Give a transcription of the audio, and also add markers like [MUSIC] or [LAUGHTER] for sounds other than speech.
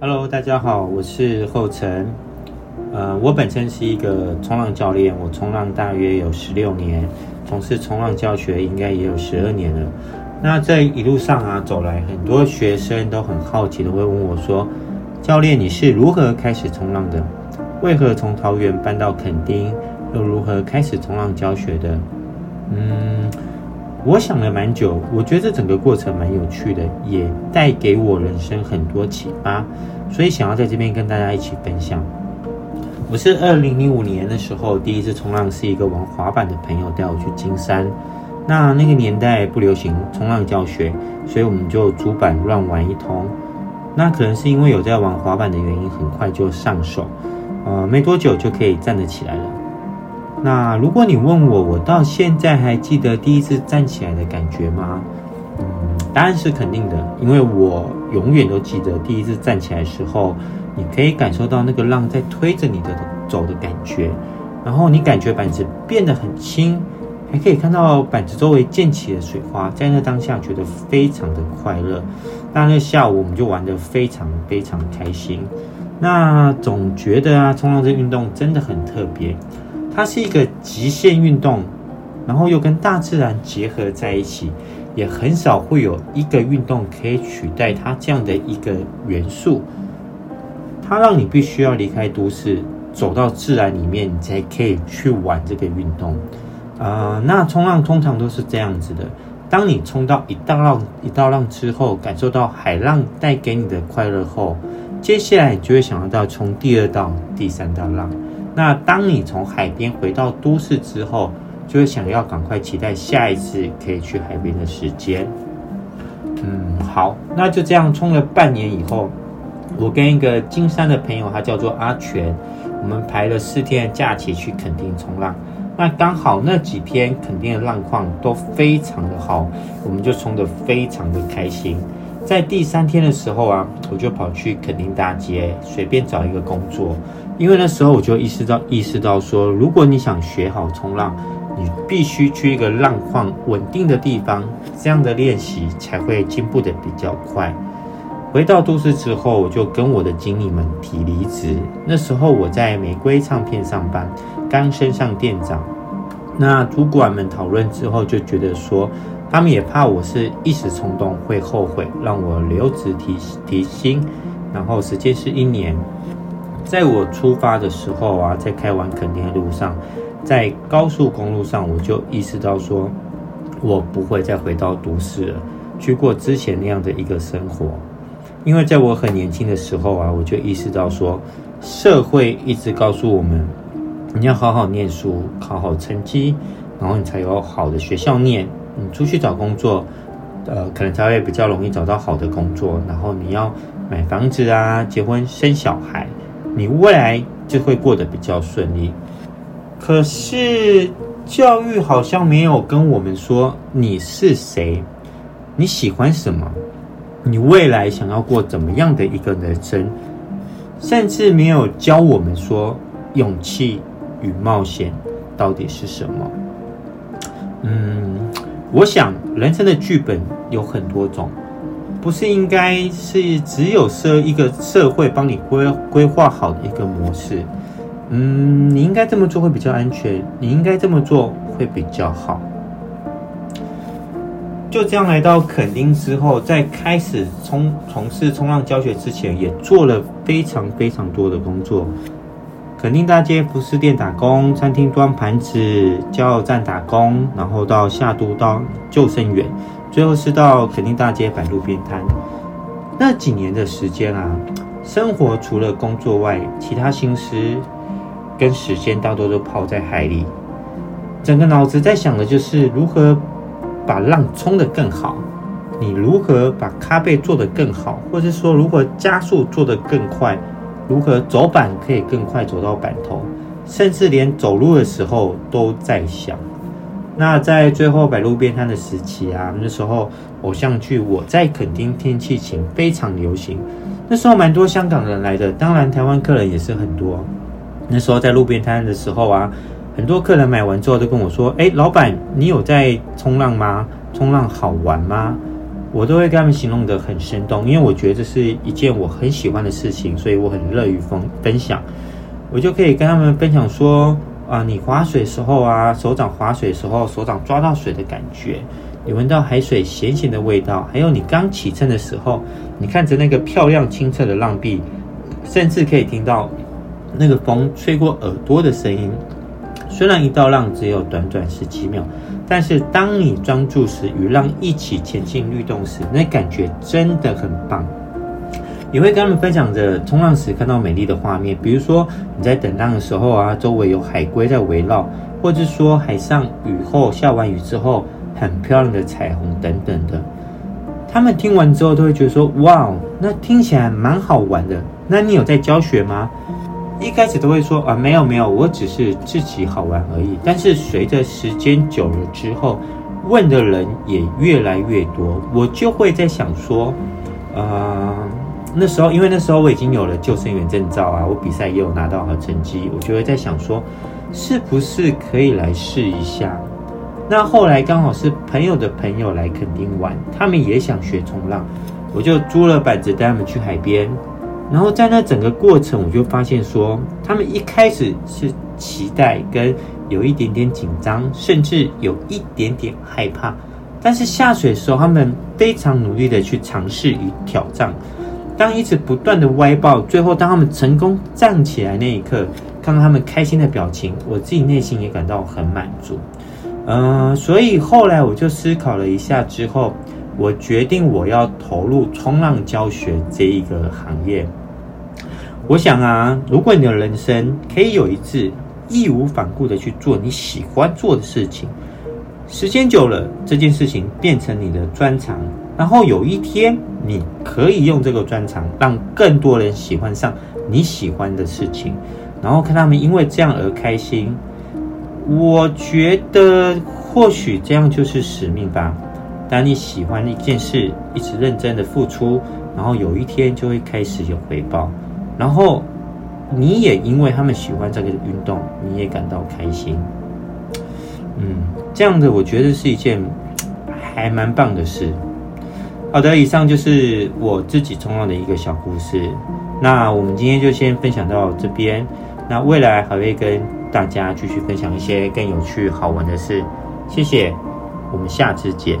Hello，大家好，我是后成。呃，我本身是一个冲浪教练，我冲浪大约有十六年，从事冲浪教学应该也有十二年了。那这一路上啊走来，很多学生都很好奇的会问我说：“教练，你是如何开始冲浪的？为何从桃园搬到垦丁？又如何开始冲浪教学的？”嗯。我想了蛮久，我觉得这整个过程蛮有趣的，也带给我人生很多启发，所以想要在这边跟大家一起分享。我是二零零五年的时候第一次冲浪，是一个玩滑板的朋友带我去金山。那那个年代不流行冲浪教学，所以我们就主板乱玩一通。那可能是因为有在玩滑板的原因，很快就上手，呃，没多久就可以站得起来了。那如果你问我，我到现在还记得第一次站起来的感觉吗？嗯，答案是肯定的，因为我永远都记得第一次站起来的时候，你可以感受到那个浪在推着你的走的感觉，然后你感觉板子变得很轻，还可以看到板子周围溅起的水花，在那当下觉得非常的快乐。那那下午我们就玩得非常非常开心。那总觉得啊，冲浪这运动真的很特别。它是一个极限运动，然后又跟大自然结合在一起，也很少会有一个运动可以取代它这样的一个元素。它让你必须要离开都市，走到自然里面，你才可以去玩这个运动。呃，那冲浪通常都是这样子的：当你冲到一道浪一道浪之后，感受到海浪带给你的快乐后，接下来你就会想要到冲第二道、第三道浪。那当你从海边回到都市之后，就会想要赶快期待下一次可以去海边的时间。嗯，好，那就这样冲了半年以后，我跟一个金山的朋友，他叫做阿全，我们排了四天的假期去垦丁冲浪。那刚好那几天垦丁的浪况都非常的好，我们就冲得非常的开心。在第三天的时候啊，我就跑去垦丁大街随便找一个工作。因为那时候我就意识到，意识到说，如果你想学好冲浪，你必须去一个浪况稳定的地方，这样的练习才会进步得比较快。回到都市之后，我就跟我的经理们提离职。那时候我在玫瑰唱片上班，刚升上店长。那主管们讨论之后，就觉得说，他们也怕我是一时冲动会后悔，让我留职提提薪。然后时间是一年。在我出发的时候啊，在开往垦丁的路上，在高速公路上，我就意识到说，我不会再回到都市了，去过之前那样的一个生活。因为在我很年轻的时候啊，我就意识到说，社会一直告诉我们，你要好好念书，考好成绩，然后你才有好的学校念，你出去找工作，呃，可能才会比较容易找到好的工作，然后你要买房子啊，结婚生小孩。你未来就会过得比较顺利，可是教育好像没有跟我们说你是谁，你喜欢什么，你未来想要过怎么样的一个人生，甚至没有教我们说勇气与冒险到底是什么。嗯，我想人生的剧本有很多种。不是应该是只有设一个社会帮你规规划好的一个模式？嗯，你应该这么做会比较安全，你应该这么做会比较好。就这样来到垦丁之后，在开始冲从事冲浪教学之前，也做了非常非常多的工作。垦丁大街服饰店打工，餐厅端盘子，加油站打工，然后到下都当救生员。最后是到垦丁大街摆路边摊，那几年的时间啊，生活除了工作外，其他心思跟时间大多都泡在海里，整个脑子在想的就是如何把浪冲得更好，你如何把咖背做得更好，或者说如何加速做得更快，如何走板可以更快走到板头，甚至连走路的时候都在想。那在最后摆路边摊的时期啊，那时候偶像剧《我在垦丁天气晴》非常流行，那时候蛮多香港人来的，当然台湾客人也是很多。那时候在路边摊的时候啊，很多客人买完之后都跟我说：“哎，老板，你有在冲浪吗？冲浪好玩吗？”我都会跟他们形容得很生动，因为我觉得这是一件我很喜欢的事情，所以我很乐于分分享。我就可以跟他们分享说啊，你划水时候啊，手掌划水时候，手掌抓到水的感觉，你闻到海水咸咸的味道，还有你刚起身的时候，你看着那个漂亮清澈的浪壁，甚至可以听到那个风吹过耳朵的声音。虽然一道浪只有短短十几秒。但是当你专注时，与浪一起前进律动时，那感觉真的很棒。也会跟他们分享着冲浪时看到美丽的画面，比如说你在等浪的时候啊，周围有海龟在围绕，或者说海上雨后下完雨之后很漂亮的彩虹等等的。他们听完之后都会觉得说：“哇，那听起来蛮好玩的。”那你有在教学吗？一开始都会说啊，没有没有，我只是自己好玩而已。但是随着时间久了之后，问的人也越来越多，我就会在想说，呃，那时候因为那时候我已经有了救生员证照啊，我比赛也有拿到好成绩，我就会在想说，是不是可以来试一下？那后来刚好是朋友的朋友来垦丁玩，他们也想学冲浪，我就租了板子带他们去海边。然后在那整个过程，我就发现说，他们一开始是期待跟有一点点紧张，甚至有一点点害怕。但是下水的时候，他们非常努力的去尝试与挑战。当一直不断的歪抱，最后当他们成功站起来那一刻，看到他们开心的表情，我自己内心也感到很满足。嗯、所以后来我就思考了一下之后。我决定我要投入冲浪教学这一个行业。我想啊，如果你的人生可以有一次义无反顾的去做你喜欢做的事情，时间久了，这件事情变成你的专长，然后有一天你可以用这个专长让更多人喜欢上你喜欢的事情，然后看他们因为这样而开心。我觉得或许这样就是使命吧。当你喜欢一件事，一直认真的付出，然后有一天就会开始有回报，然后你也因为他们喜欢这个运动，你也感到开心。嗯，这样的我觉得是一件 [TSK] 还蛮棒的事。好的，以上就是我自己冲浪的一个小故事。那我们今天就先分享到这边，那未来还会跟大家继续分享一些更有趣好玩的事。谢谢，我们下次见。